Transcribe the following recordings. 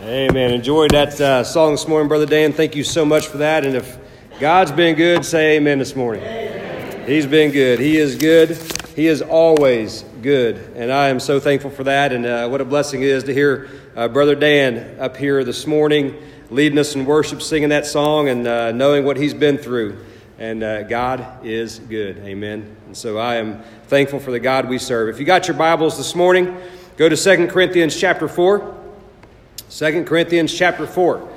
Amen. Enjoyed that uh, song this morning, Brother Dan. Thank you so much for that. And if God's been good, say amen this morning. Amen. He's been good. He is good. He is always good. And I am so thankful for that. And uh, what a blessing it is to hear uh, Brother Dan up here this morning leading us in worship, singing that song, and uh, knowing what he's been through. And uh, God is good. Amen. And so I am thankful for the God we serve. If you got your Bibles this morning, go to 2 Corinthians chapter 4. 2 Corinthians chapter 4.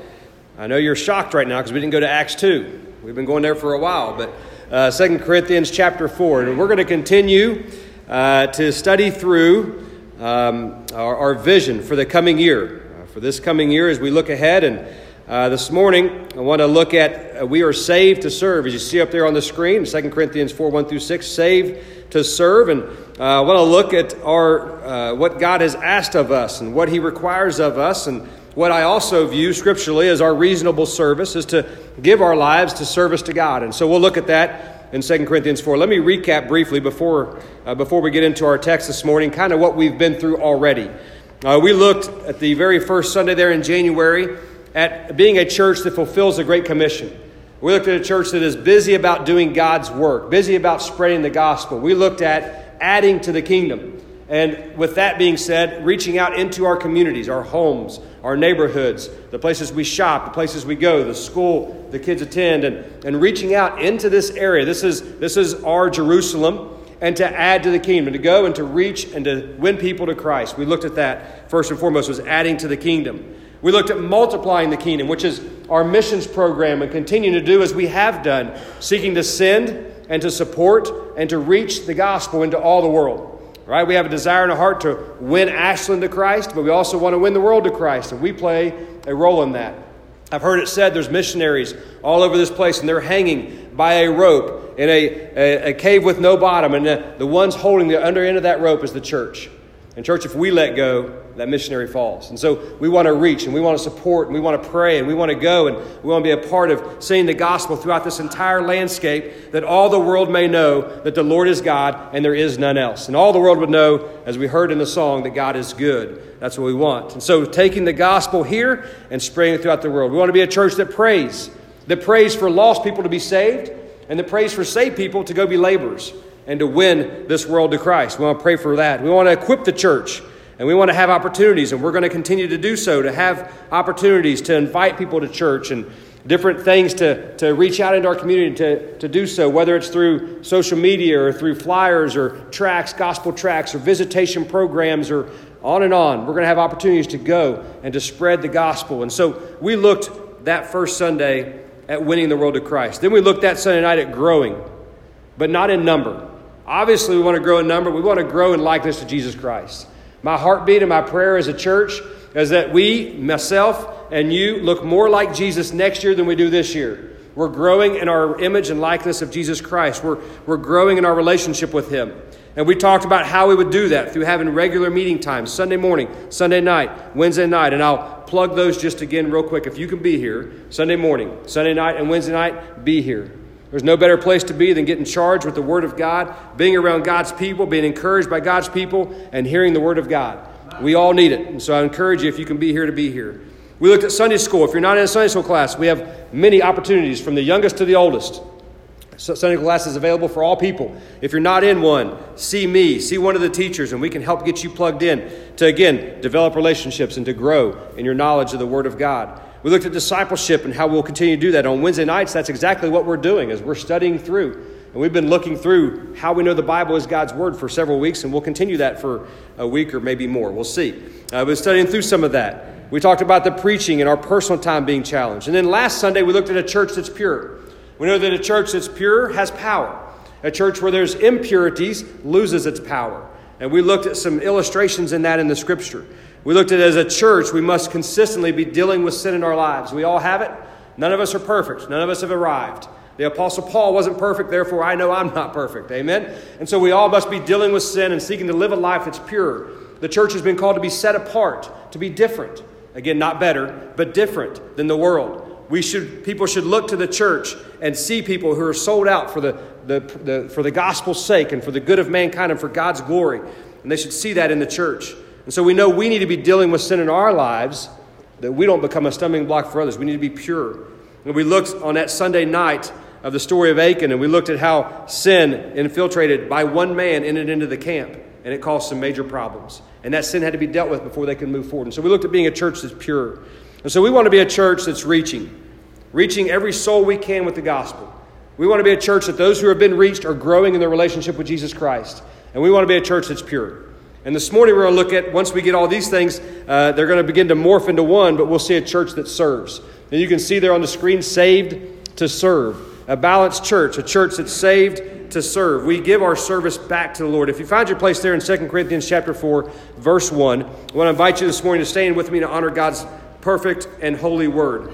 I know you're shocked right now because we didn't go to Acts 2. We've been going there for a while, but uh, 2 Corinthians chapter 4. And we're going to continue uh, to study through um, our, our, vision for the coming year. Uh, for this coming year, as we look ahead, and uh, this morning, I want to look at uh, we are saved to serve. As you see up there on the screen, 2 Corinthians 4 1 through 6, saved to serve. And uh, I want to look at our, uh, what God has asked of us and what He requires of us, and what I also view scripturally as our reasonable service is to give our lives to service to God. And so we'll look at that in 2 Corinthians 4. Let me recap briefly before, uh, before we get into our text this morning, kind of what we've been through already. Uh, we looked at the very first Sunday there in January at being a church that fulfills the Great Commission. We looked at a church that is busy about doing God's work, busy about spreading the gospel. We looked at adding to the kingdom. And with that being said, reaching out into our communities, our homes, our neighborhoods, the places we shop, the places we go, the school the kids attend, and, and reaching out into this area. This is, this is our Jerusalem, and to add to the kingdom, to go and to reach and to win people to Christ. We looked at that first and foremost, was adding to the kingdom. We looked at multiplying the kingdom, which is our missions program, and continuing to do as we have done, seeking to send and to support and to reach the gospel into all the world. Right? We have a desire in our heart to win Ashland to Christ, but we also want to win the world to Christ, and we play a role in that. I've heard it said there's missionaries all over this place, and they're hanging by a rope in a, a, a cave with no bottom, and the, the ones holding the under end of that rope is the church. And, church, if we let go, that missionary falls. And so we want to reach and we want to support and we want to pray and we want to go and we want to be a part of saying the gospel throughout this entire landscape that all the world may know that the Lord is God and there is none else. And all the world would know, as we heard in the song, that God is good. That's what we want. And so taking the gospel here and spreading it throughout the world. We want to be a church that prays, that prays for lost people to be saved and that prays for saved people to go be laborers and to win this world to Christ. We want to pray for that. We want to equip the church and we want to have opportunities, and we're going to continue to do so, to have opportunities to invite people to church and different things to, to reach out into our community to, to do so, whether it's through social media or through flyers or tracts, gospel tracts, or visitation programs, or on and on. We're going to have opportunities to go and to spread the gospel. And so we looked that first Sunday at winning the world to Christ. Then we looked that Sunday night at growing, but not in number. Obviously, we want to grow in number. We want to grow in likeness to Jesus Christ. My heartbeat and my prayer as a church is that we, myself and you, look more like Jesus next year than we do this year. We're growing in our image and likeness of Jesus Christ. We're, we're growing in our relationship with Him. And we talked about how we would do that through having regular meeting times Sunday morning, Sunday night, Wednesday night. And I'll plug those just again, real quick. If you can be here Sunday morning, Sunday night, and Wednesday night, be here. There's no better place to be than getting charged with the Word of God, being around God's people, being encouraged by God's people, and hearing the Word of God. We all need it. And so I encourage you, if you can be here, to be here. We looked at Sunday school. If you're not in a Sunday school class, we have many opportunities from the youngest to the oldest. Sunday class is available for all people. If you're not in one, see me, see one of the teachers, and we can help get you plugged in to, again, develop relationships and to grow in your knowledge of the Word of God. We looked at discipleship and how we'll continue to do that. On Wednesday nights, that's exactly what we're doing as we're studying through. And we've been looking through how we know the Bible is God's Word for several weeks, and we'll continue that for a week or maybe more. We'll see. Uh, we've been studying through some of that. We talked about the preaching and our personal time being challenged. And then last Sunday, we looked at a church that's pure. We know that a church that's pure has power. A church where there's impurities loses its power. And we looked at some illustrations in that in the scripture. We looked at it as a church, we must consistently be dealing with sin in our lives. We all have it. None of us are perfect. None of us have arrived. The Apostle Paul wasn't perfect, therefore I know I'm not perfect. Amen? And so we all must be dealing with sin and seeking to live a life that's pure. The church has been called to be set apart, to be different. Again, not better, but different than the world. We should, people should look to the church and see people who are sold out for the, the, the, for the gospel's sake and for the good of mankind and for God's glory. And they should see that in the church. And so we know we need to be dealing with sin in our lives that we don't become a stumbling block for others. We need to be pure. And we looked on that Sunday night of the story of Achan, and we looked at how sin infiltrated by one man entered into the camp, and it caused some major problems. And that sin had to be dealt with before they could move forward. And so we looked at being a church that's pure. And so we want to be a church that's reaching, reaching every soul we can with the gospel. We want to be a church that those who have been reached are growing in their relationship with Jesus Christ. And we want to be a church that's pure. And this morning we're going to look at, once we get all these things, uh, they're going to begin to morph into one, but we'll see a church that serves. And you can see there on the screen, saved to serve a balanced church, a church that's saved to serve. We give our service back to the Lord. If you find your place there in 2 Corinthians chapter 4, verse 1, I want to invite you this morning to stand with me to honor God's perfect and holy word.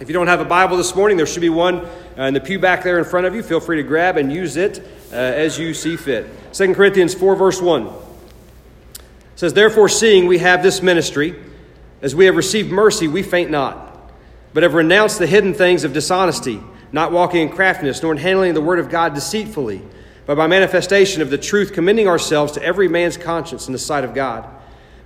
If you don't have a Bible this morning, there should be one uh, in the pew back there in front of you. Feel free to grab and use it uh, as you see fit. 2 Corinthians 4, verse 1 says, Therefore, seeing we have this ministry, as we have received mercy, we faint not, but have renounced the hidden things of dishonesty not walking in craftiness, nor in handling the word of God deceitfully, but by manifestation of the truth, commending ourselves to every man's conscience in the sight of God.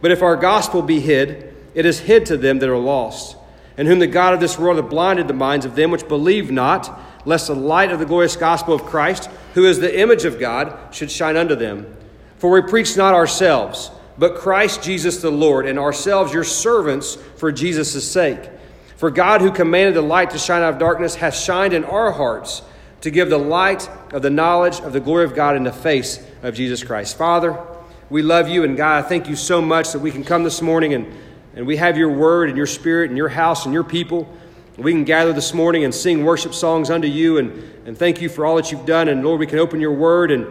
But if our gospel be hid, it is hid to them that are lost, and whom the God of this world hath blinded the minds of them which believe not, lest the light of the glorious gospel of Christ, who is the image of God, should shine unto them. For we preach not ourselves, but Christ Jesus the Lord, and ourselves your servants for Jesus' sake. For God, who commanded the light to shine out of darkness, hath shined in our hearts to give the light of the knowledge of the glory of God in the face of Jesus Christ. Father, we love you, and God, I thank you so much that we can come this morning and, and we have your word and your spirit and your house and your people. We can gather this morning and sing worship songs unto you and, and thank you for all that you've done. And Lord, we can open your word and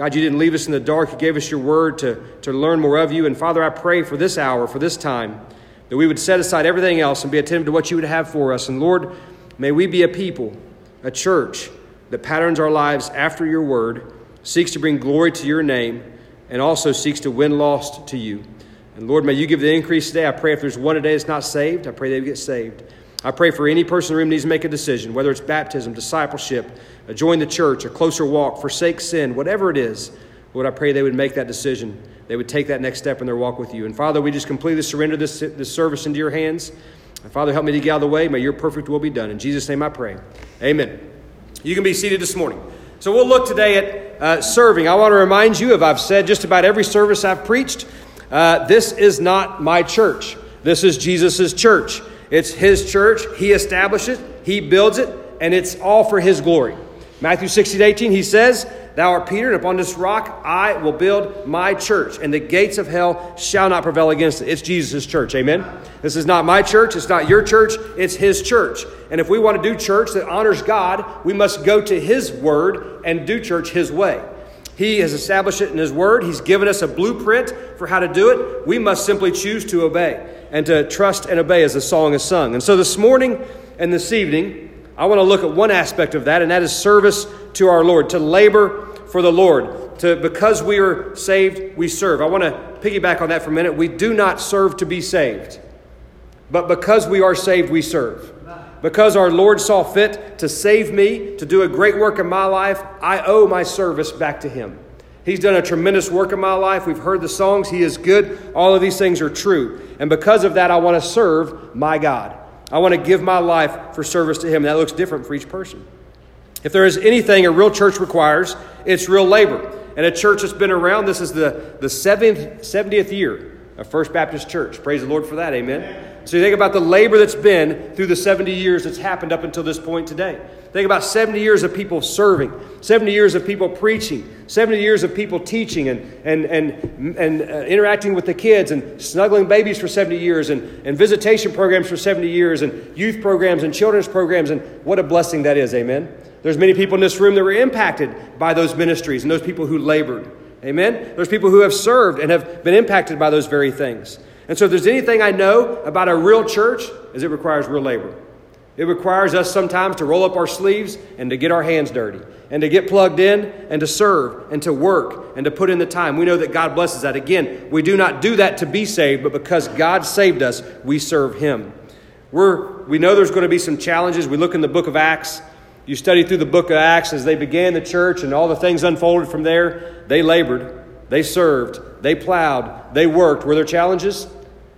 God, you didn't leave us in the dark. You gave us your word to, to learn more of you. And Father, I pray for this hour, for this time that we would set aside everything else and be attentive to what you would have for us. And Lord, may we be a people, a church that patterns our lives after your word, seeks to bring glory to your name, and also seeks to win lost to you. And Lord, may you give the increase today. I pray if there's one today that's not saved, I pray they get saved. I pray for any person in the room needs to make a decision, whether it's baptism, discipleship, join the church, a closer walk, forsake sin, whatever it is. Lord, I pray they would make that decision they would take that next step in their walk with you. And Father, we just completely surrender this, this service into your hands. And Father, help me to get out of the way. May your perfect will be done. In Jesus' name I pray. Amen. You can be seated this morning. So we'll look today at uh, serving. I want to remind you, if I've said just about every service I've preached, uh, this is not my church. This is Jesus' church. It's his church. He established it, he builds it, and it's all for his glory. Matthew 16, 18, he says, Thou art Peter, and upon this rock I will build my church, and the gates of hell shall not prevail against it. It's Jesus' church. Amen. This is not my church, it's not your church, it's his church. And if we want to do church that honors God, we must go to his word and do church his way. He has established it in his word. He's given us a blueprint for how to do it. We must simply choose to obey and to trust and obey as the song is sung. And so this morning and this evening, I want to look at one aspect of that, and that is service to our Lord, to labor for the Lord. To, because we are saved, we serve. I want to piggyback on that for a minute. We do not serve to be saved, but because we are saved, we serve. Because our Lord saw fit to save me, to do a great work in my life, I owe my service back to Him. He's done a tremendous work in my life. We've heard the songs. He is good. All of these things are true. And because of that, I want to serve my God. I want to give my life for service to Him. That looks different for each person. If there is anything a real church requires, it's real labor. And a church that's been around, this is the, the 70th, 70th year of First Baptist Church. Praise the Lord for that. Amen. So you think about the labor that's been through the 70 years that's happened up until this point today. Think about 70 years of people serving, 70 years of people preaching, 70 years of people teaching and, and, and, and uh, interacting with the kids and snuggling babies for 70 years and, and visitation programs for 70 years and youth programs and children's programs. And what a blessing that is. Amen. There's many people in this room that were impacted by those ministries and those people who labored. Amen. There's people who have served and have been impacted by those very things. And so, if there's anything I know about a real church, is it requires real labor. It requires us sometimes to roll up our sleeves and to get our hands dirty and to get plugged in and to serve and to work and to put in the time. We know that God blesses that. Again, we do not do that to be saved, but because God saved us, we serve Him. We're, we know there's going to be some challenges. We look in the book of Acts. You study through the book of Acts as they began the church and all the things unfolded from there. They labored, they served, they plowed, they worked. Were there challenges?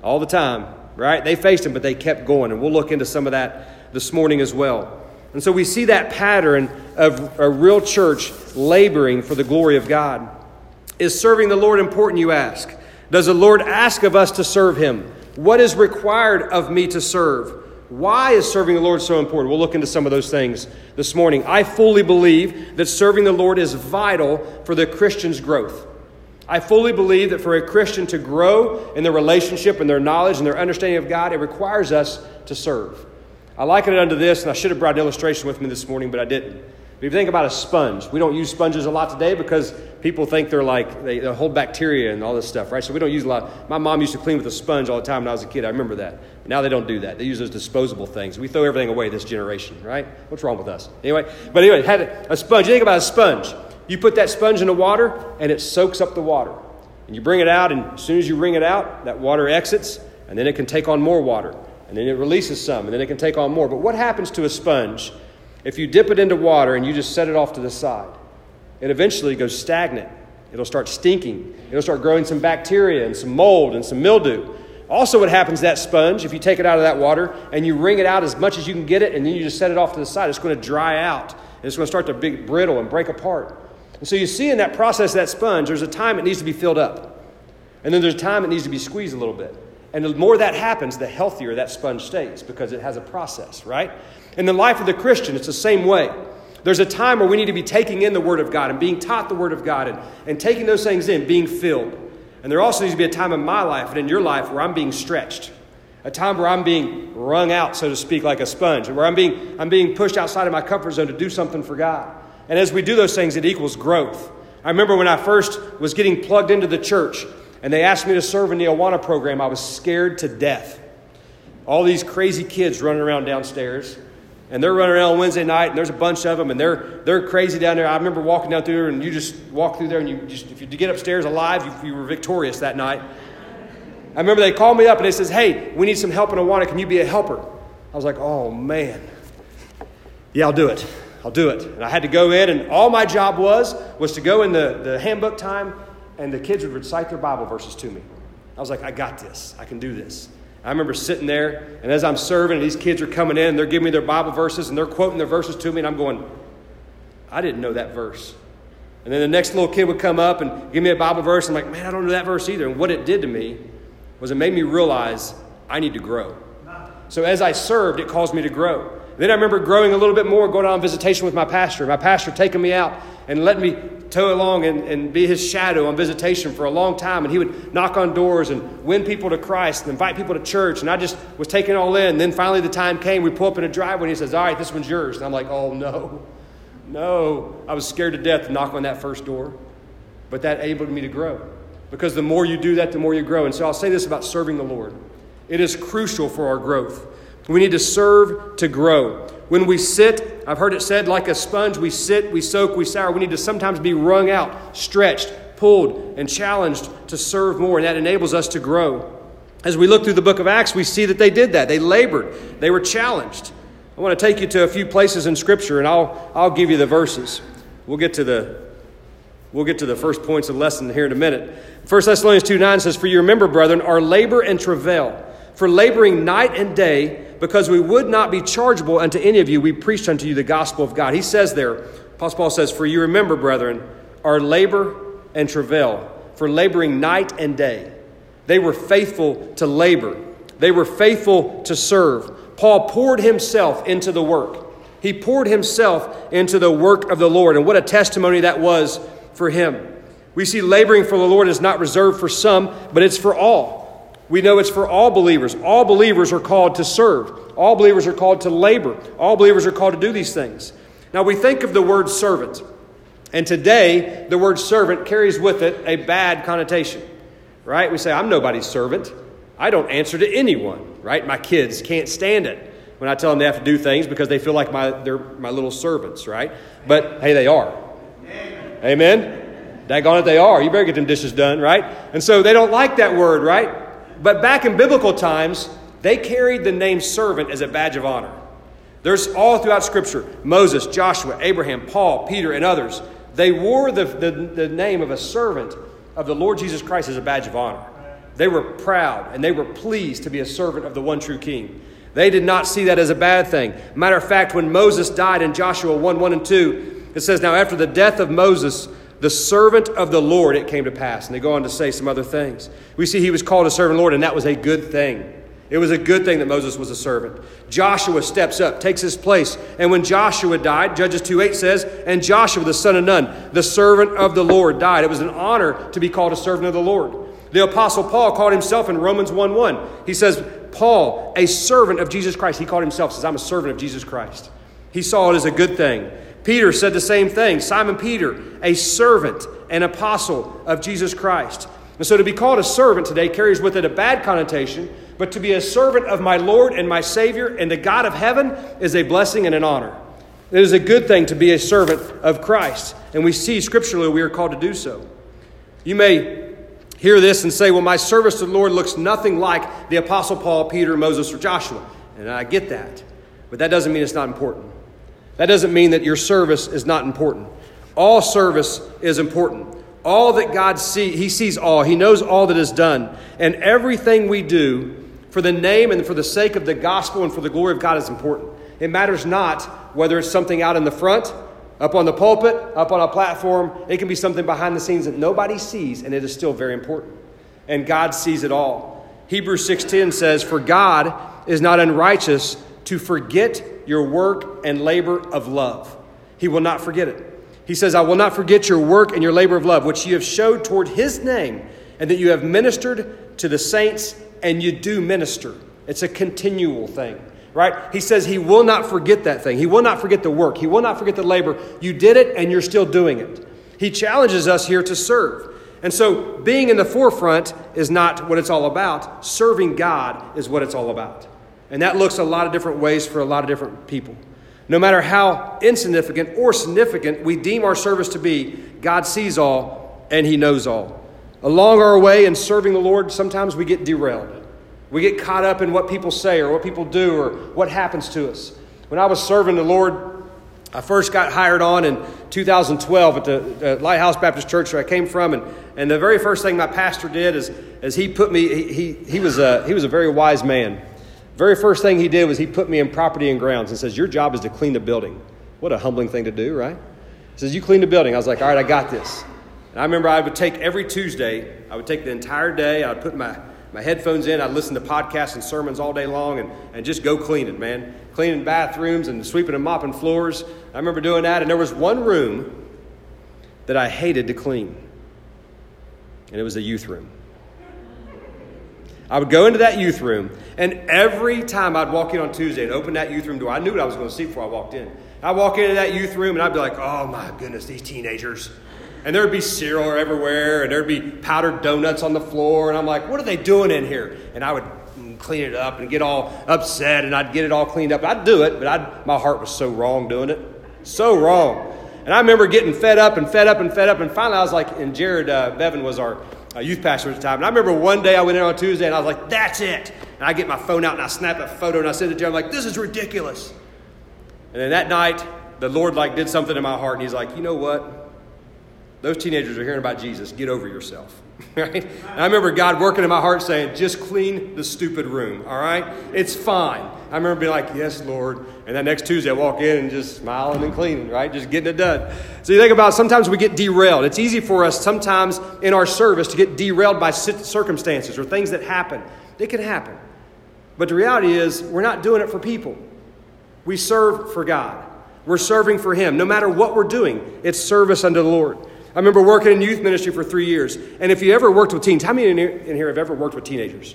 All the time. right? They faced them, but they kept going. And we'll look into some of that this morning as well. And so we see that pattern of a real church laboring for the glory of God. Is serving the Lord important, you ask? Does the Lord ask of us to serve him? What is required of me to serve? Why is serving the Lord so important? We'll look into some of those things this morning. I fully believe that serving the Lord is vital for the Christian's growth. I fully believe that for a Christian to grow in their relationship and their knowledge and their understanding of God, it requires us to serve. I liken it unto this, and I should have brought an illustration with me this morning, but I didn't. If you think about a sponge, we don't use sponges a lot today because people think they're like, they, they, hold bacteria and all this stuff, right? So we don't use a lot. My mom used to clean with a sponge all the time when I was a kid. I remember that. Now they don't do that. They use those disposable things. We throw everything away this generation, right? What's wrong with us? Anyway, but anyway, had a sponge. You think about a sponge. You put that sponge in the water and it soaks up the water. And you bring it out, and as soon as you wring it out, that water exits, and then it can take on more water. And then it releases some, and then it can take on more. But what happens to a sponge if you dip it into water and you just set it off to the side? It eventually goes stagnant. It'll start stinking. It'll start growing some bacteria and some mold and some mildew. Also, what happens to that sponge, if you take it out of that water and you wring it out as much as you can get it, and then you just set it off to the side, it's going to dry out. And it's going to start to be brittle and break apart. And so you see in that process, that sponge, there's a time it needs to be filled up. And then there's a time it needs to be squeezed a little bit. And the more that happens, the healthier that sponge stays because it has a process, right? In the life of the Christian, it's the same way. There's a time where we need to be taking in the Word of God and being taught the Word of God and, and taking those things in, being filled. And there also needs to be a time in my life and in your life where I'm being stretched. A time where I'm being wrung out, so to speak, like a sponge, where I'm being, I'm being pushed outside of my comfort zone to do something for God. And as we do those things, it equals growth. I remember when I first was getting plugged into the church and they asked me to serve in the Awana program, I was scared to death. All these crazy kids running around downstairs. And they're running around Wednesday night, and there's a bunch of them, and they're, they're crazy down there. I remember walking down through there, and you just walk through there, and you just, if you get upstairs alive, you, you were victorious that night. I remember they called me up, and they says, hey, we need some help in Awana. Can you be a helper? I was like, oh, man. Yeah, I'll do it. I'll do it. And I had to go in, and all my job was was to go in the, the handbook time, and the kids would recite their Bible verses to me. I was like, I got this. I can do this. I remember sitting there, and as I'm serving, and these kids are coming in, they're giving me their Bible verses, and they're quoting their verses to me, and I'm going, I didn't know that verse. And then the next little kid would come up and give me a Bible verse. I'm like, man, I don't know that verse either. And what it did to me was it made me realize I need to grow. So as I served, it caused me to grow. Then I remember growing a little bit more, going on visitation with my pastor. My pastor taking me out and letting me tow along and, and be his shadow on visitation for a long time. And he would knock on doors and win people to Christ and invite people to church. And I just was taking all in. Then finally the time came, we pull up in a driveway and he says, All right, this one's yours. And I'm like, Oh, no, no. I was scared to death to knock on that first door. But that enabled me to grow. Because the more you do that, the more you grow. And so I'll say this about serving the Lord it is crucial for our growth. We need to serve to grow. When we sit, I've heard it said, like a sponge, we sit, we soak, we sour. We need to sometimes be wrung out, stretched, pulled, and challenged to serve more, and that enables us to grow. As we look through the book of Acts, we see that they did that. They labored, they were challenged. I want to take you to a few places in Scripture, and I'll, I'll give you the verses. We'll get to the We'll get to the first points of the lesson here in a minute. 1 Thessalonians 2 9 says, For you remember, brethren, our labor and travail, for laboring night and day, because we would not be chargeable unto any of you, we preached unto you the gospel of God. He says there, Apostle Paul says, For you remember, brethren, our labor and travail, for laboring night and day. They were faithful to labor, they were faithful to serve. Paul poured himself into the work. He poured himself into the work of the Lord. And what a testimony that was for him. We see laboring for the Lord is not reserved for some, but it's for all we know it's for all believers. All believers are called to serve, all believers are called to labor, all believers are called to do these things. Now, we think of the word servant, and today the word servant carries with it a bad connotation, right? We say, I'm nobody's servant. I don't answer to anyone, right? My kids can't stand it when I tell them they have to do things because they feel like my, they're my little servants, right? But hey, they are. Amen. Amen? Daggone it, they are. You better get them dishes done, right? And so they don't like that word, right? But back in biblical times, they carried the name servant as a badge of honor. There's all throughout Scripture Moses, Joshua, Abraham, Paul, Peter, and others. They wore the, the, the name of a servant of the Lord Jesus Christ as a badge of honor. They were proud and they were pleased to be a servant of the one true king. They did not see that as a bad thing. Matter of fact, when Moses died in Joshua 1 1 and 2, it says, Now after the death of Moses, the servant of the Lord, it came to pass. And they go on to say some other things. We see he was called a servant Lord, and that was a good thing. It was a good thing that Moses was a servant. Joshua steps up, takes his place. And when Joshua died, Judges 2 8 says, And Joshua, the son of Nun, the servant of the Lord, died. It was an honor to be called a servant of the Lord. The Apostle Paul called himself in Romans 1 1. He says, Paul, a servant of Jesus Christ, he called himself, says, I'm a servant of Jesus Christ. He saw it as a good thing. Peter said the same thing. Simon Peter, a servant, and apostle of Jesus Christ. And so to be called a servant today carries with it a bad connotation but to be a servant of my Lord and my Savior and the God of heaven is a blessing and an honor. It is a good thing to be a servant of Christ. And we see scripturally we are called to do so. You may hear this and say, well, my service to the Lord looks nothing like the Apostle Paul, Peter, Moses, or Joshua. And I get that. But that doesn't mean it's not important. That doesn't mean that your service is not important. All service is important. All that God sees, He sees all. He knows all that is done. And everything we do for the name and for the sake of the gospel and for the glory of God is important. It matters not whether it's something out in the front, up on the pulpit, up on a platform. It can be something behind the scenes that nobody sees, and it is still very important. And God sees it all. Hebrews 6:10 says, "For God is not unrighteous to forget your work and labor of love. He will not forget it. He says, I will not forget your work and your labor of love, which you have showed toward his name, and that you have ministered to the saints and you do minister. It's a continual thing, right? He says he will not forget that thing. He will not forget the work. He will not forget the labor. You did it and you're still doing it. He challenges us here to serve. And so being in the forefront is not what it's all about. Serving God is what it's all about. And that looks a lot of different ways for a lot of different people. No matter how insignificant or significant we deem our service to be, God sees all and He knows all. Along our way in serving the Lord, sometimes we get derailed. We get caught up in what people say or what people do or what happens to us. When I was serving the Lord, I first got hired on in 2012 at the Lighthouse Baptist Church where I came from, and, and the very first thing my pastor did is, is he put me, he, he, he, was a, he was a very wise man. Very first thing he did was he put me in property and grounds and says, Your job is to clean the building. What a humbling thing to do, right? He says, You clean the building. I was like, All right, I got this. And I remember I would take every Tuesday, I would take the entire day, I would put my, my headphones in, I'd listen to podcasts and sermons all day long and, and just go cleaning, man. Cleaning bathrooms and sweeping and mopping floors. I remember doing that, and there was one room that I hated to clean, and it was the youth room. I would go into that youth room, and every time I'd walk in on Tuesday and open that youth room door, I knew what I was going to see before I walked in. I'd walk into that youth room, and I'd be like, oh my goodness, these teenagers and there'd be cereal everywhere, and there'd be powdered donuts on the floor, and I'm like, what are they doing in here? And I would clean it up and get all upset, and I'd get it all cleaned up. I'd do it, but I'd, my heart was so wrong doing it, so wrong. And I remember getting fed up and fed up and fed up, and finally I was like, and Jared uh, Bevan was our uh, youth pastor at the time, and I remember one day I went in on Tuesday, and I was like, that's it. And I get my phone out and I snap a photo and I send it to Jared. I'm like, this is ridiculous. And then that night, the Lord like did something in my heart, and He's like, you know what? Those teenagers are hearing about Jesus. Get over yourself. Right? And I remember God working in my heart saying, just clean the stupid room, all right? It's fine. I remember being like, yes, Lord. And that next Tuesday, I walk in and just smiling and cleaning, right? Just getting it done. So you think about sometimes we get derailed. It's easy for us sometimes in our service to get derailed by circumstances or things that happen. It can happen. But the reality is, we're not doing it for people. We serve for God. We're serving for Him. No matter what we're doing, it's service unto the Lord. I remember working in youth ministry for three years. And if you ever worked with teens, how many in here have ever worked with teenagers?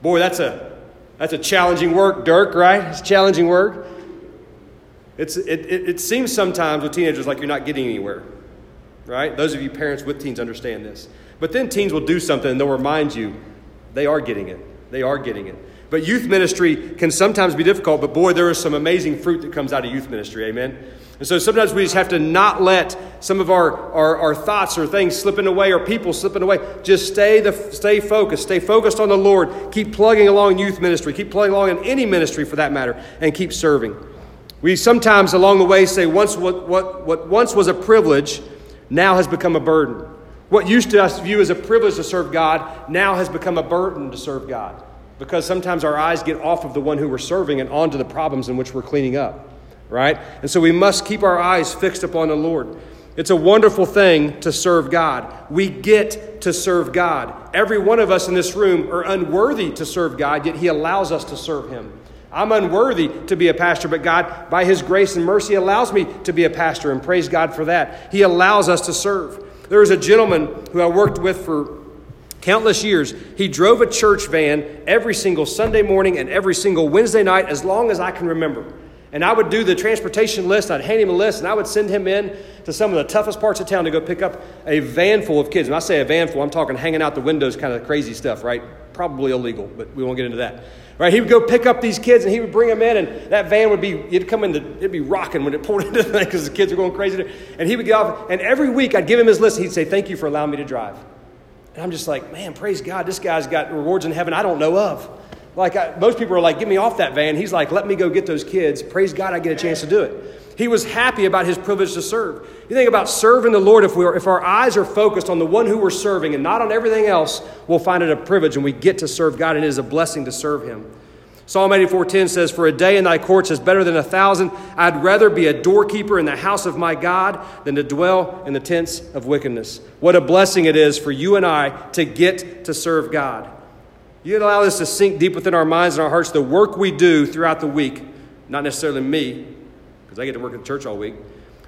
Boy, that's a, that's a challenging work, Dirk, right? It's challenging work. It's, it, it, it seems sometimes with teenagers like you're not getting anywhere, right? Those of you parents with teens understand this. But then teens will do something and they'll remind you they are getting it. They are getting it. But youth ministry can sometimes be difficult, but boy, there is some amazing fruit that comes out of youth ministry. Amen. And so sometimes we just have to not let some of our, our, our, thoughts or things slipping away or people slipping away. Just stay, the, stay focused. Stay focused on the Lord. Keep plugging along youth ministry. Keep plugging along in any ministry for that matter. And keep serving. We sometimes along the way say, once what, what, what once was a privilege now has become a burden. What used to us view as a privilege to serve God now has become a burden to serve God because sometimes our eyes get off of the one who we're serving and onto the problems in which we're cleaning up, right? And so we must keep our eyes fixed upon the Lord. It's a wonderful thing to serve God. We get to serve God. Every one of us in this room are unworthy to serve God, yet He allows us to serve Him. I'm unworthy to be a pastor, but God, by His grace and mercy, allows me to be a pastor, and praise God for that. He allows us to serve. There was a gentleman who I worked with for countless years. He drove a church van every single Sunday morning and every single Wednesday night as long as I can remember. And I would do the transportation list, I'd hand him a list, and I would send him in to some of the toughest parts of town to go pick up a van full of kids. When I say a van full, I'm talking hanging out the windows kind of crazy stuff, right? Probably illegal, but we won't get into that. Right? He would go pick up these kids and he would bring them in, and that van would be, it'd come in, the, it'd be rocking when it pulled into the because the kids are going crazy. And he would get off, and every week I'd give him his list. He'd say, Thank you for allowing me to drive. And I'm just like, Man, praise God, this guy's got rewards in heaven I don't know of. Like, I, most people are like, get me off that van. He's like, let me go get those kids. Praise God, I get a chance to do it. He was happy about his privilege to serve. You think about serving the Lord, if, we are, if our eyes are focused on the one who we're serving and not on everything else, we'll find it a privilege and we get to serve God and it is a blessing to serve Him. Psalm 84:10 says, "For a day in thy courts is better than a thousand. I'd rather be a doorkeeper in the house of my God than to dwell in the tents of wickedness." What a blessing it is for you and I to get to serve God. You allow this to sink deep within our minds and our hearts. The work we do throughout the week, not necessarily me, because I get to work at church all week.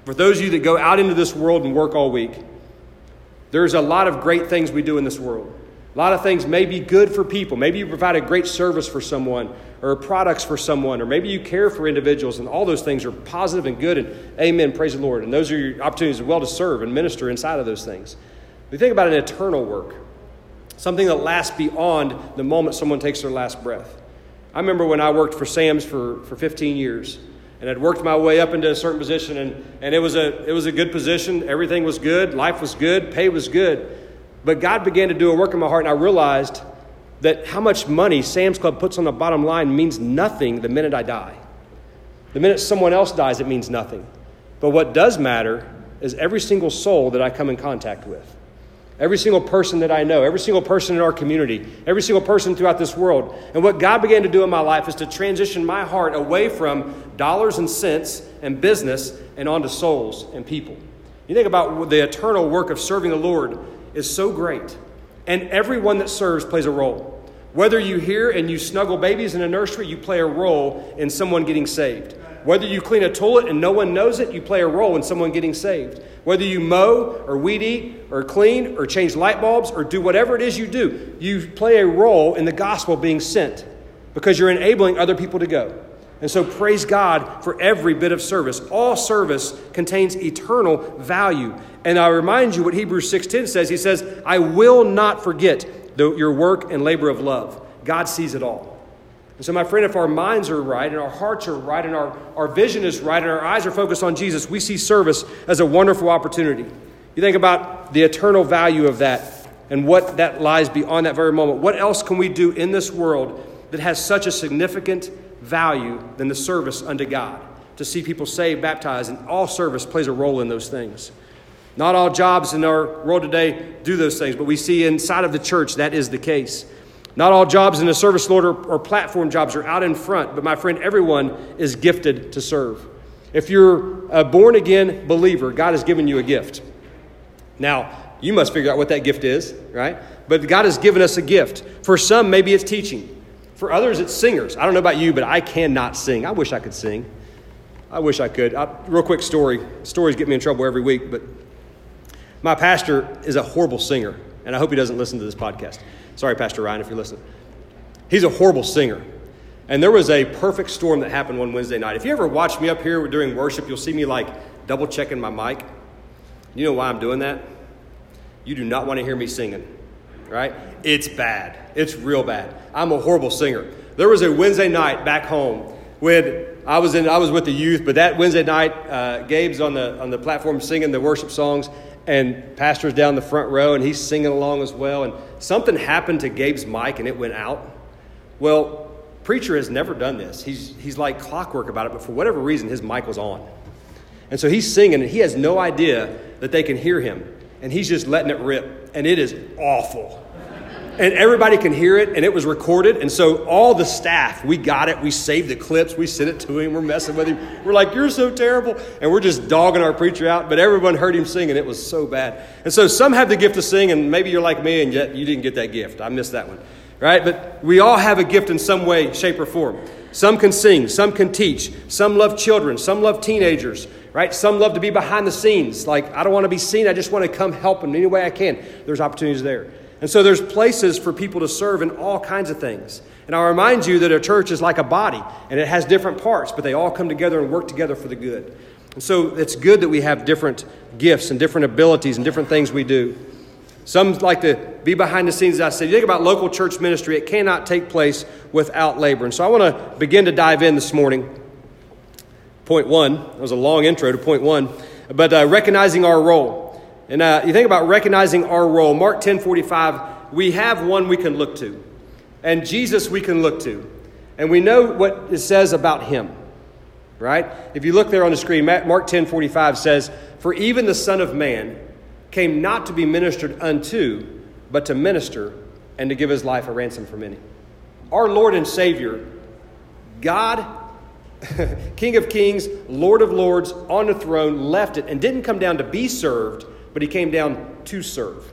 For those of you that go out into this world and work all week, there's a lot of great things we do in this world. A lot of things may be good for people. Maybe you provide a great service for someone or products for someone, or maybe you care for individuals, and all those things are positive and good. And amen, praise the Lord. And those are your opportunities as well to serve and minister inside of those things. We think about an eternal work something that lasts beyond the moment someone takes their last breath. I remember when I worked for Sam's for, for 15 years and had worked my way up into a certain position, and, and it, was a, it was a good position. Everything was good, life was good, pay was good. But God began to do a work in my heart, and I realized that how much money Sam's Club puts on the bottom line means nothing the minute I die. The minute someone else dies, it means nothing. But what does matter is every single soul that I come in contact with. Every single person that I know, every single person in our community, every single person throughout this world. And what God began to do in my life is to transition my heart away from dollars and cents and business and onto souls and people. You think about the eternal work of serving the Lord is so great. And everyone that serves plays a role. Whether you hear and you snuggle babies in a nursery, you play a role in someone getting saved. Whether you clean a toilet and no one knows it, you play a role in someone getting saved. Whether you mow or weed eat or clean or change light bulbs or do whatever it is you do, you play a role in the gospel being sent because you're enabling other people to go. And so praise God for every bit of service. All service contains eternal value. And I remind you what Hebrews 6:10 says. He says, "I will not forget the, your work and labor of love." God sees it all. And so, my friend, if our minds are right and our hearts are right and our, our vision is right and our eyes are focused on Jesus, we see service as a wonderful opportunity. You think about the eternal value of that and what that lies beyond that very moment. What else can we do in this world that has such a significant value than the service unto God? To see people saved, baptized, and all service plays a role in those things. Not all jobs in our world today do those things, but we see inside of the church that is the case. Not all jobs in the service Lord or, or platform jobs are out in front, but my friend, everyone is gifted to serve. If you're a born again believer, God has given you a gift. Now, you must figure out what that gift is, right? But God has given us a gift. For some, maybe it's teaching. For others, it's singers. I don't know about you, but I cannot sing. I wish I could sing. I wish I could. I, real quick story. Stories get me in trouble every week, but my pastor is a horrible singer, and I hope he doesn't listen to this podcast. Sorry, Pastor Ryan, if you're listening. He's a horrible singer. And there was a perfect storm that happened one Wednesday night. If you ever watch me up here during worship, you'll see me like double checking my mic. You know why I'm doing that? You do not want to hear me singing, right? It's bad. It's real bad. I'm a horrible singer. There was a Wednesday night back home when I was in. I was with the youth, but that Wednesday night, uh, Gabe's on the on the platform singing the worship songs, and pastor's down the front row and he's singing along as well and something happened to gabe's mic and it went out well preacher has never done this he's, he's like clockwork about it but for whatever reason his mic was on and so he's singing and he has no idea that they can hear him and he's just letting it rip. And it is awful. And everybody can hear it, and it was recorded. And so all the staff, we got it. We saved the clips. We sent it to him. We're messing with him. We're like, you're so terrible. And we're just dogging our preacher out. But everyone heard him sing, and it was so bad. And so some have the gift of sing, and maybe you're like me, and yet you didn't get that gift. I missed that one. Right? But we all have a gift in some way, shape, or form. Some can sing, some can teach, some love children, some love teenagers, right? Some love to be behind the scenes. Like, I don't want to be seen, I just want to come help in any way I can. There's opportunities there. And so there's places for people to serve in all kinds of things. And I'll remind you that a church is like a body, and it has different parts, but they all come together and work together for the good. And so it's good that we have different gifts and different abilities and different things we do. Some like to be behind the scenes, as I said. You think about local church ministry, it cannot take place without labor. And so I want to begin to dive in this morning. Point one, that was a long intro to point one, but uh, recognizing our role. And uh, you think about recognizing our role. Mark 10 45, we have one we can look to. And Jesus we can look to. And we know what it says about him. Right? If you look there on the screen, Mark 10 45 says, For even the Son of Man came not to be ministered unto, but to minister and to give his life a ransom for many. Our Lord and Savior, God, King of Kings, Lord of Lords, on the throne, left it and didn't come down to be served but he came down to serve.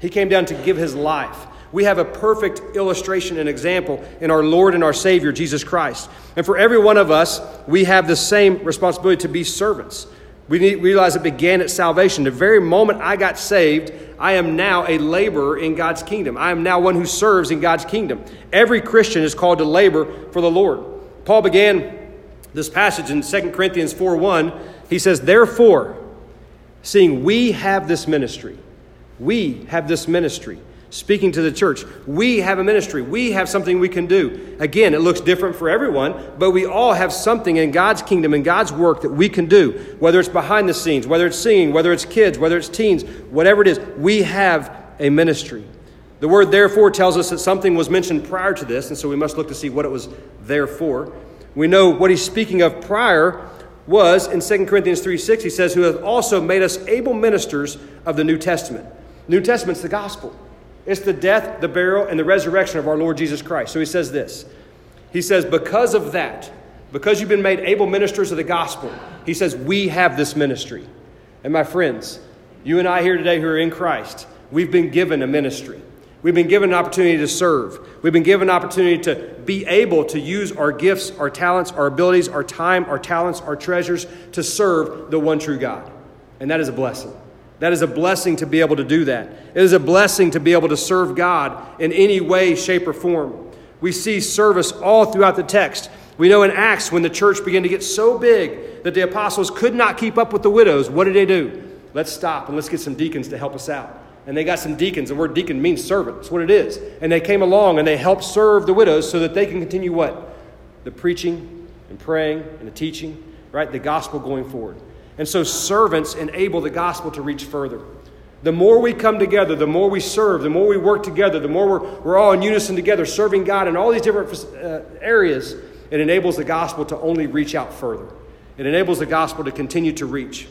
He came down to give his life. We have a perfect illustration and example in our Lord and our Savior, Jesus Christ. And for every one of us, we have the same responsibility to be servants. We need, realize it began at salvation. The very moment I got saved, I am now a laborer in God's kingdom. I am now one who serves in God's kingdom. Every Christian is called to labor for the Lord. Paul began this passage in 2 Corinthians 4 1. He says, Therefore, seeing we have this ministry. We have this ministry. Speaking to the church, we have a ministry. We have something we can do. Again, it looks different for everyone, but we all have something in God's kingdom and God's work that we can do. Whether it's behind the scenes, whether it's singing, whether it's kids, whether it's teens, whatever it is, we have a ministry. The word therefore tells us that something was mentioned prior to this, and so we must look to see what it was there for. We know what he's speaking of prior was in 2 Corinthians 3 6, he says, Who hath also made us able ministers of the New Testament. New Testament's the gospel. It's the death, the burial, and the resurrection of our Lord Jesus Christ. So he says this. He says, Because of that, because you've been made able ministers of the gospel, he says, We have this ministry. And my friends, you and I here today who are in Christ, we've been given a ministry. We've been given an opportunity to serve. We've been given an opportunity to be able to use our gifts, our talents, our abilities, our time, our talents, our treasures to serve the one true God. And that is a blessing. That is a blessing to be able to do that. It is a blessing to be able to serve God in any way, shape, or form. We see service all throughout the text. We know in Acts when the church began to get so big that the apostles could not keep up with the widows, what did they do? Let's stop and let's get some deacons to help us out and they got some deacons. The word deacon means servant. That's what it is. And they came along and they helped serve the widows so that they can continue what? The preaching and praying and the teaching, right? The gospel going forward. And so servants enable the gospel to reach further. The more we come together, the more we serve, the more we work together, the more we're, we're all in unison together, serving God in all these different uh, areas, it enables the gospel to only reach out further. It enables the gospel to continue to reach.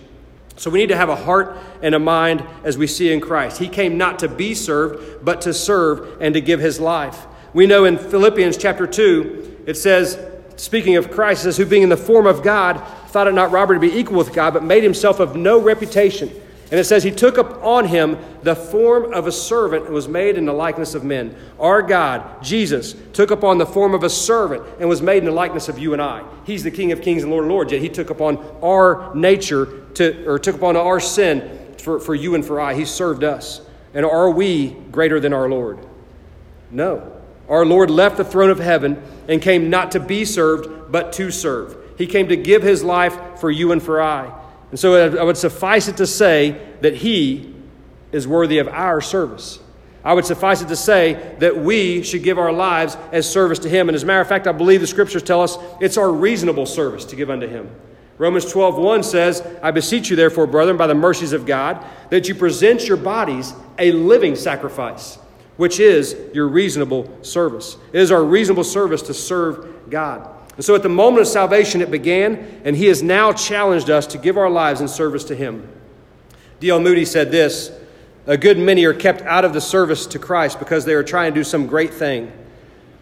So we need to have a heart and a mind as we see in Christ. He came not to be served, but to serve and to give his life. We know in Philippians chapter 2, it says, speaking of Christ, says, who being in the form of God, thought it not robbery to be equal with God, but made himself of no reputation and it says, He took up on him the form of a servant and was made in the likeness of men. Our God, Jesus, took upon the form of a servant and was made in the likeness of you and I. He's the King of kings and Lord of lords, yet He took upon our nature, to, or took upon our sin for, for you and for I. He served us. And are we greater than our Lord? No. Our Lord left the throne of heaven and came not to be served, but to serve. He came to give His life for you and for I. And so I would suffice it to say that He is worthy of our service. I would suffice it to say that we should give our lives as service to Him. And as a matter of fact, I believe the scriptures tell us it's our reasonable service to give unto Him. Romans 12, 1 says, I beseech you, therefore, brethren, by the mercies of God, that you present your bodies a living sacrifice, which is your reasonable service. It is our reasonable service to serve God. And so at the moment of salvation, it began, and He has now challenged us to give our lives in service to Him. D.L. Moody said this A good many are kept out of the service to Christ because they are trying to do some great thing.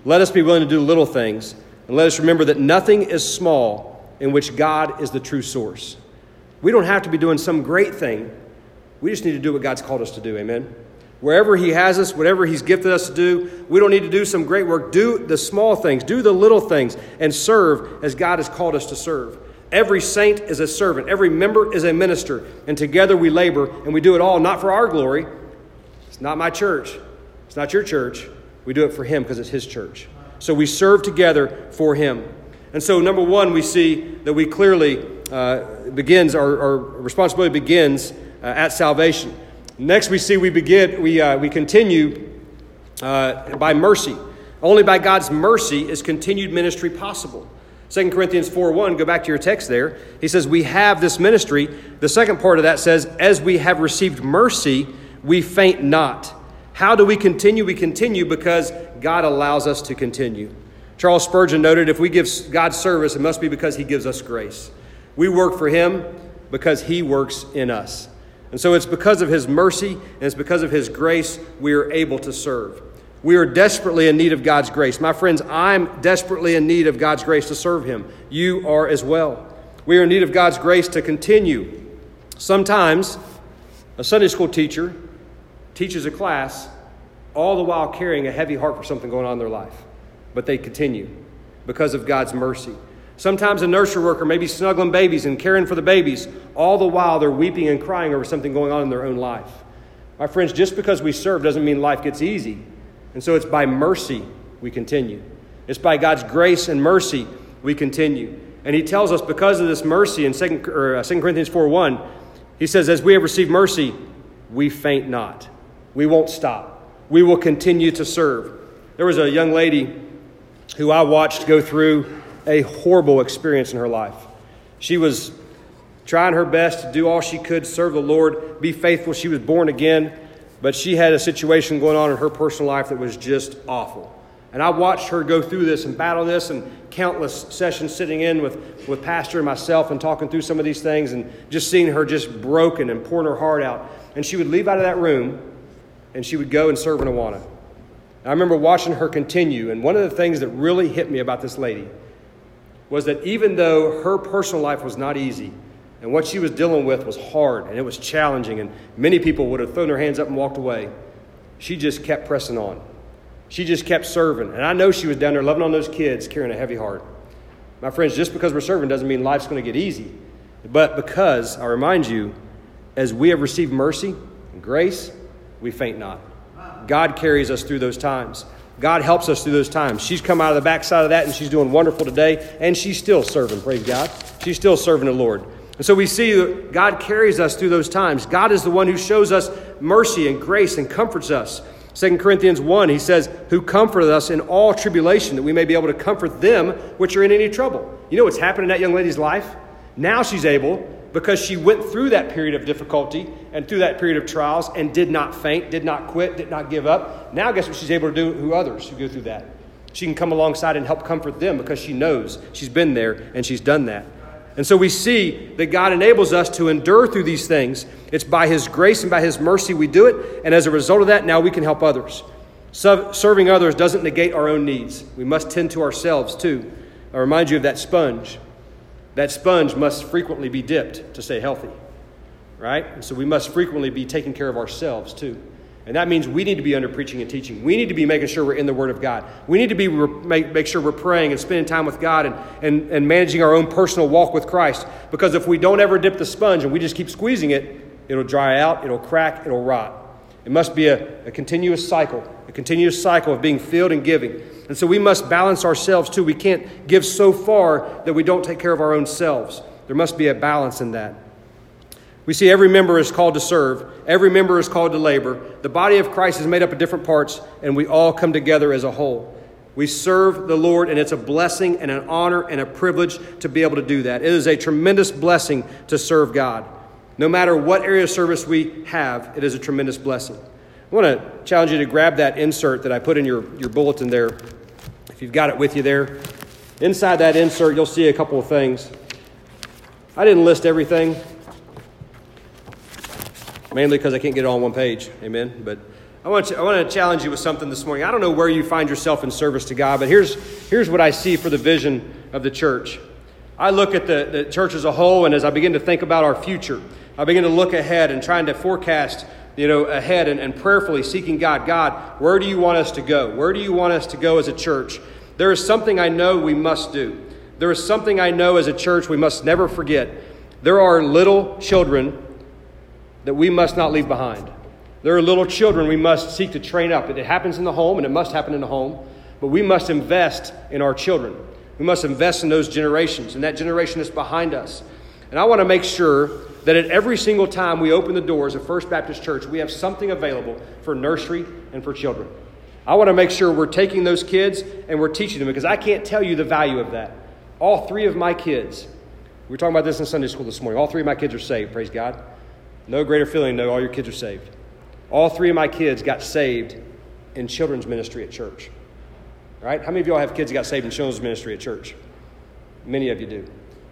Let us be willing to do little things, and let us remember that nothing is small in which God is the true source. We don't have to be doing some great thing. We just need to do what God's called us to do. Amen. Wherever He has us, whatever He's gifted us to do, we don't need to do some great work. Do the small things, do the little things, and serve as God has called us to serve. Every saint is a servant, every member is a minister, and together we labor, and we do it all not for our glory. It's not my church, it's not your church. We do it for Him because it's His church. So we serve together for Him. And so, number one, we see that we clearly uh, begins, our, our responsibility begins uh, at salvation. Next, we see we begin, we, uh, we continue uh, by mercy. Only by God's mercy is continued ministry possible. 2 Corinthians 4 1, go back to your text there. He says, We have this ministry. The second part of that says, As we have received mercy, we faint not. How do we continue? We continue because God allows us to continue. Charles Spurgeon noted if we give God service, it must be because He gives us grace. We work for Him because He works in us. And so it's because of His mercy and it's because of His grace we are able to serve. We are desperately in need of God's grace. My friends, I'm desperately in need of God's grace to serve Him. You are as well. We are in need of God's grace to continue. Sometimes a Sunday school teacher teaches a class all the while carrying a heavy heart for something going on in their life, but they continue because of God's mercy. Sometimes a nursery worker may be snuggling babies and caring for the babies, all the while they're weeping and crying over something going on in their own life. My friends, just because we serve doesn't mean life gets easy. And so it's by mercy we continue. It's by God's grace and mercy we continue. And he tells us because of this mercy in 2, or 2 uh, Corinthians 4 1, he says, As we have received mercy, we faint not. We won't stop. We will continue to serve. There was a young lady who I watched go through a horrible experience in her life. She was trying her best to do all she could, serve the Lord, be faithful. She was born again. But she had a situation going on in her personal life that was just awful. And I watched her go through this and battle this and countless sessions sitting in with, with Pastor and myself and talking through some of these things and just seeing her just broken and pouring her heart out. And she would leave out of that room and she would go and serve in Awana. I remember watching her continue, and one of the things that really hit me about this lady was that even though her personal life was not easy, and what she was dealing with was hard and it was challenging, and many people would have thrown their hands up and walked away. She just kept pressing on. She just kept serving. And I know she was down there loving on those kids, carrying a heavy heart. My friends, just because we're serving doesn't mean life's going to get easy. But because, I remind you, as we have received mercy and grace, we faint not. God carries us through those times. God helps us through those times. She's come out of the backside of that and she's doing wonderful today, and she's still serving, praise God. She's still serving the Lord. And so we see that God carries us through those times. God is the one who shows us mercy and grace and comforts us. 2 Corinthians 1, he says, Who comforted us in all tribulation, that we may be able to comfort them which are in any trouble. You know what's happened in that young lady's life? Now she's able, because she went through that period of difficulty and through that period of trials and did not faint, did not quit, did not give up. Now, guess what she's able to do who others who go through that? She can come alongside and help comfort them because she knows she's been there and she's done that. And so we see that God enables us to endure through these things. It's by His grace and by His mercy we do it. And as a result of that, now we can help others. So, serving others doesn't negate our own needs. We must tend to ourselves too. I remind you of that sponge. That sponge must frequently be dipped to stay healthy, right? And so we must frequently be taking care of ourselves too. And that means we need to be under preaching and teaching. We need to be making sure we're in the Word of God. We need to be make, make sure we're praying and spending time with God and, and, and managing our own personal walk with Christ. Because if we don't ever dip the sponge and we just keep squeezing it, it'll dry out, it'll crack, it'll rot. It must be a, a continuous cycle, a continuous cycle of being filled and giving. And so we must balance ourselves too. We can't give so far that we don't take care of our own selves. There must be a balance in that. We see every member is called to serve, every member is called to labor. The body of Christ is made up of different parts, and we all come together as a whole. We serve the Lord, and it's a blessing and an honor and a privilege to be able to do that. It is a tremendous blessing to serve God. No matter what area of service we have, it is a tremendous blessing. I want to challenge you to grab that insert that I put in your, your bulletin there, if you've got it with you there. Inside that insert, you'll see a couple of things. I didn't list everything, mainly because I can't get it all on one page. Amen. But I want, to, I want to challenge you with something this morning. I don't know where you find yourself in service to God, but here's, here's what I see for the vision of the church. I look at the, the church as a whole, and as I begin to think about our future, I begin to look ahead and trying to forecast you know, ahead and, and prayerfully seeking God. God, where do you want us to go? Where do you want us to go as a church? There is something I know we must do. There is something I know as a church we must never forget. There are little children that we must not leave behind. There are little children we must seek to train up. It happens in the home, and it must happen in the home, but we must invest in our children. We must invest in those generations, and that generation is behind us. And I want to make sure that at every single time we open the doors of First Baptist Church, we have something available for nursery and for children. I want to make sure we're taking those kids and we're teaching them because I can't tell you the value of that. All three of my kids, we were talking about this in Sunday school this morning, all three of my kids are saved, praise God. No greater feeling, no, all your kids are saved. All three of my kids got saved in children's ministry at church. Right? How many of y'all have kids that got saved in children's ministry at church? Many of you do.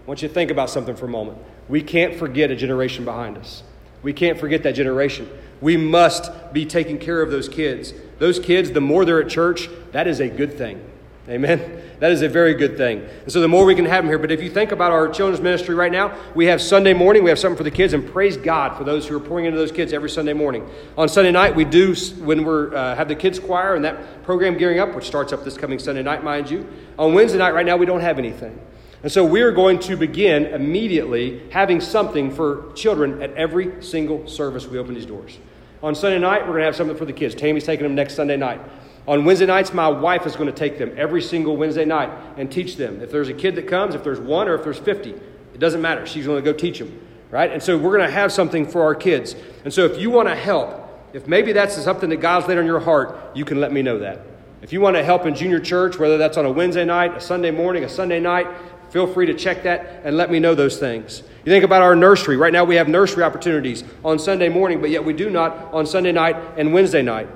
I want you to think about something for a moment. We can't forget a generation behind us. We can't forget that generation. We must be taking care of those kids. Those kids, the more they're at church, that is a good thing. Amen. That is a very good thing. And so the more we can have them here. But if you think about our children's ministry right now, we have Sunday morning, we have something for the kids, and praise God for those who are pouring into those kids every Sunday morning. On Sunday night, we do, when we uh, have the kids' choir and that program gearing up, which starts up this coming Sunday night, mind you. On Wednesday night, right now, we don't have anything. And so we are going to begin immediately having something for children at every single service we open these doors. On Sunday night, we're going to have something for the kids. Tammy's taking them next Sunday night. On Wednesday nights, my wife is going to take them every single Wednesday night and teach them. If there's a kid that comes, if there's one or if there's 50, it doesn't matter. She's going to go teach them, right? And so we're going to have something for our kids. And so if you want to help, if maybe that's something that God's laid on your heart, you can let me know that. If you want to help in junior church, whether that's on a Wednesday night, a Sunday morning, a Sunday night, Feel free to check that and let me know those things. You think about our nursery. Right now we have nursery opportunities on Sunday morning, but yet we do not on Sunday night and Wednesday night.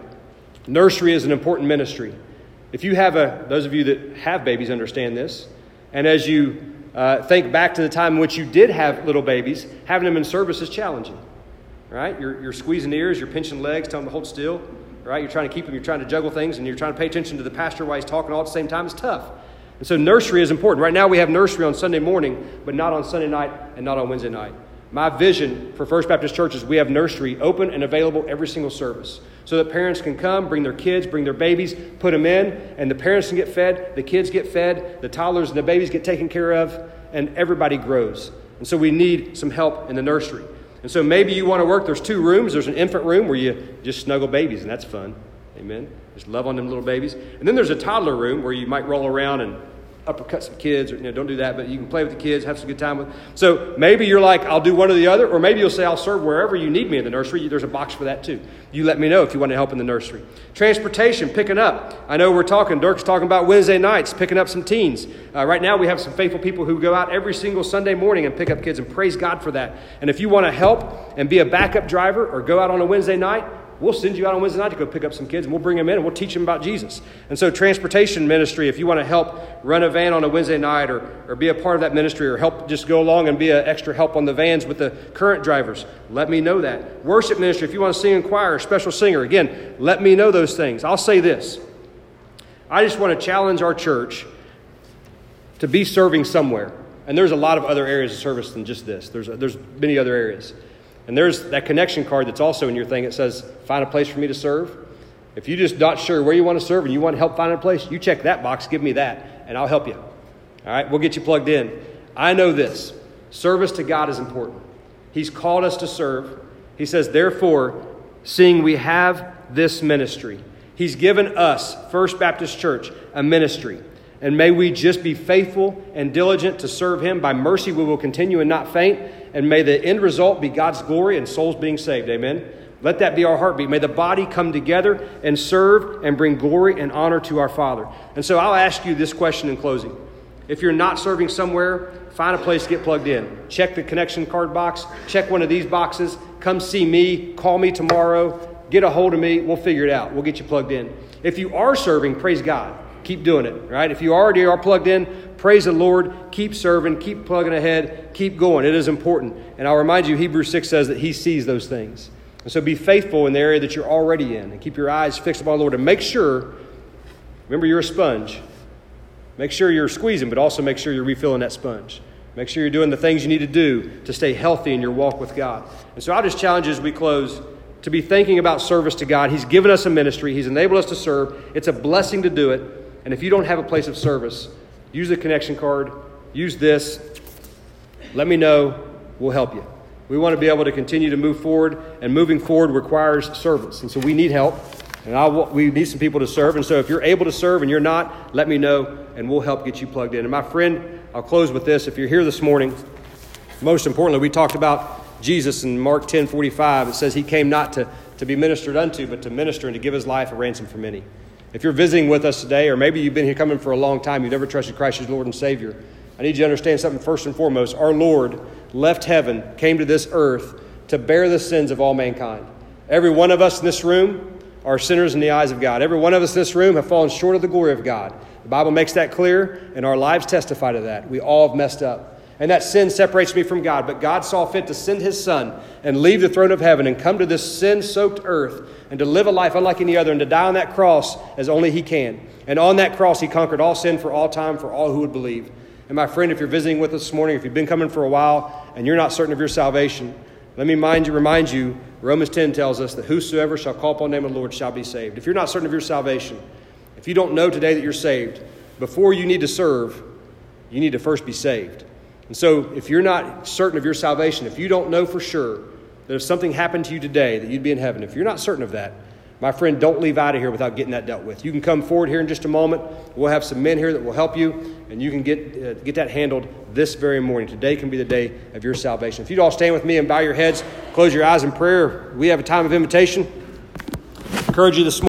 Nursery is an important ministry. If you have a, those of you that have babies understand this, and as you uh, think back to the time in which you did have little babies, having them in service is challenging, right? You're, you're squeezing ears, you're pinching legs, telling them to hold still, right? You're trying to keep them, you're trying to juggle things, and you're trying to pay attention to the pastor while he's talking all at the same time. It's tough. And so nursery is important. Right now we have nursery on Sunday morning, but not on Sunday night and not on Wednesday night. My vision for First Baptist Church is we have nursery open and available every single service so that parents can come, bring their kids, bring their babies, put them in, and the parents can get fed, the kids get fed, the toddlers and the babies get taken care of, and everybody grows. And so we need some help in the nursery. And so maybe you want to work, there's two rooms. There's an infant room where you just snuggle babies, and that's fun. Amen. Just love on them little babies. And then there's a toddler room where you might roll around and uppercut some kids, or you know, don't do that, but you can play with the kids, have some good time with. So maybe you're like, I'll do one or the other, or maybe you'll say, I'll serve wherever you need me in the nursery. There's a box for that too. You let me know if you want to help in the nursery. Transportation, picking up. I know we're talking, Dirk's talking about Wednesday nights, picking up some teens. Uh, right now, we have some faithful people who go out every single Sunday morning and pick up kids, and praise God for that. And if you want to help and be a backup driver or go out on a Wednesday night, we'll send you out on Wednesday night to go pick up some kids and we'll bring them in and we'll teach them about Jesus. And so, transportation ministry, if you want to help run a van on a Wednesday night or, or be a part of that ministry or help just go along and be an extra help on the vans with the current drivers, let me know that. Worship ministry, if you want to sing in choir, or special singer, again, let me know those things. I'll say this I just want to challenge our church to be serving somewhere. And there's a lot of other areas of service than just this, there's, there's many other areas. And there's that connection card that's also in your thing. It says, find a place for me to serve. If you're just not sure where you want to serve and you want to help find a place, you check that box, give me that, and I'll help you. All right, we'll get you plugged in. I know this service to God is important. He's called us to serve. He says, therefore, seeing we have this ministry, He's given us, First Baptist Church, a ministry. And may we just be faithful and diligent to serve Him. By mercy, we will continue and not faint. And may the end result be God's glory and souls being saved. Amen. Let that be our heartbeat. May the body come together and serve and bring glory and honor to our Father. And so I'll ask you this question in closing. If you're not serving somewhere, find a place to get plugged in. Check the connection card box, check one of these boxes, come see me, call me tomorrow, get a hold of me, we'll figure it out. We'll get you plugged in. If you are serving, praise God keep doing it, right? If you already are plugged in, praise the Lord, keep serving, keep plugging ahead, keep going. It is important. And I'll remind you, Hebrews 6 says that He sees those things. And so be faithful in the area that you're already in and keep your eyes fixed upon the Lord and make sure, remember, you're a sponge. Make sure you're squeezing, but also make sure you're refilling that sponge. Make sure you're doing the things you need to do to stay healthy in your walk with God. And so I'll just challenge you as we close to be thinking about service to God. He's given us a ministry, He's enabled us to serve. It's a blessing to do it. And if you don't have a place of service, use the connection card, use this. Let me know. We'll help you. We want to be able to continue to move forward, and moving forward requires service. And so we need help, and I will, we need some people to serve. And so if you're able to serve and you're not, let me know, and we'll help get you plugged in. And my friend, I'll close with this. If you're here this morning, most importantly, we talked about Jesus in Mark 10 45. It says he came not to, to be ministered unto, but to minister and to give his life a ransom for many. If you're visiting with us today, or maybe you've been here coming for a long time, you've never trusted Christ as Lord and Savior, I need you to understand something first and foremost. Our Lord left heaven, came to this earth to bear the sins of all mankind. Every one of us in this room are sinners in the eyes of God. Every one of us in this room have fallen short of the glory of God. The Bible makes that clear, and our lives testify to that. We all have messed up. And that sin separates me from God. But God saw fit to send his son and leave the throne of heaven and come to this sin soaked earth and to live a life unlike any other and to die on that cross as only he can. And on that cross, he conquered all sin for all time for all who would believe. And my friend, if you're visiting with us this morning, if you've been coming for a while and you're not certain of your salvation, let me mind you, remind you, Romans 10 tells us that whosoever shall call upon the name of the Lord shall be saved. If you're not certain of your salvation, if you don't know today that you're saved, before you need to serve, you need to first be saved. And so, if you're not certain of your salvation, if you don't know for sure that if something happened to you today that you'd be in heaven, if you're not certain of that, my friend, don't leave out of here without getting that dealt with. You can come forward here in just a moment. We'll have some men here that will help you, and you can get, uh, get that handled this very morning. Today can be the day of your salvation. If you'd all stand with me and bow your heads, close your eyes in prayer, we have a time of invitation. I encourage you this morning.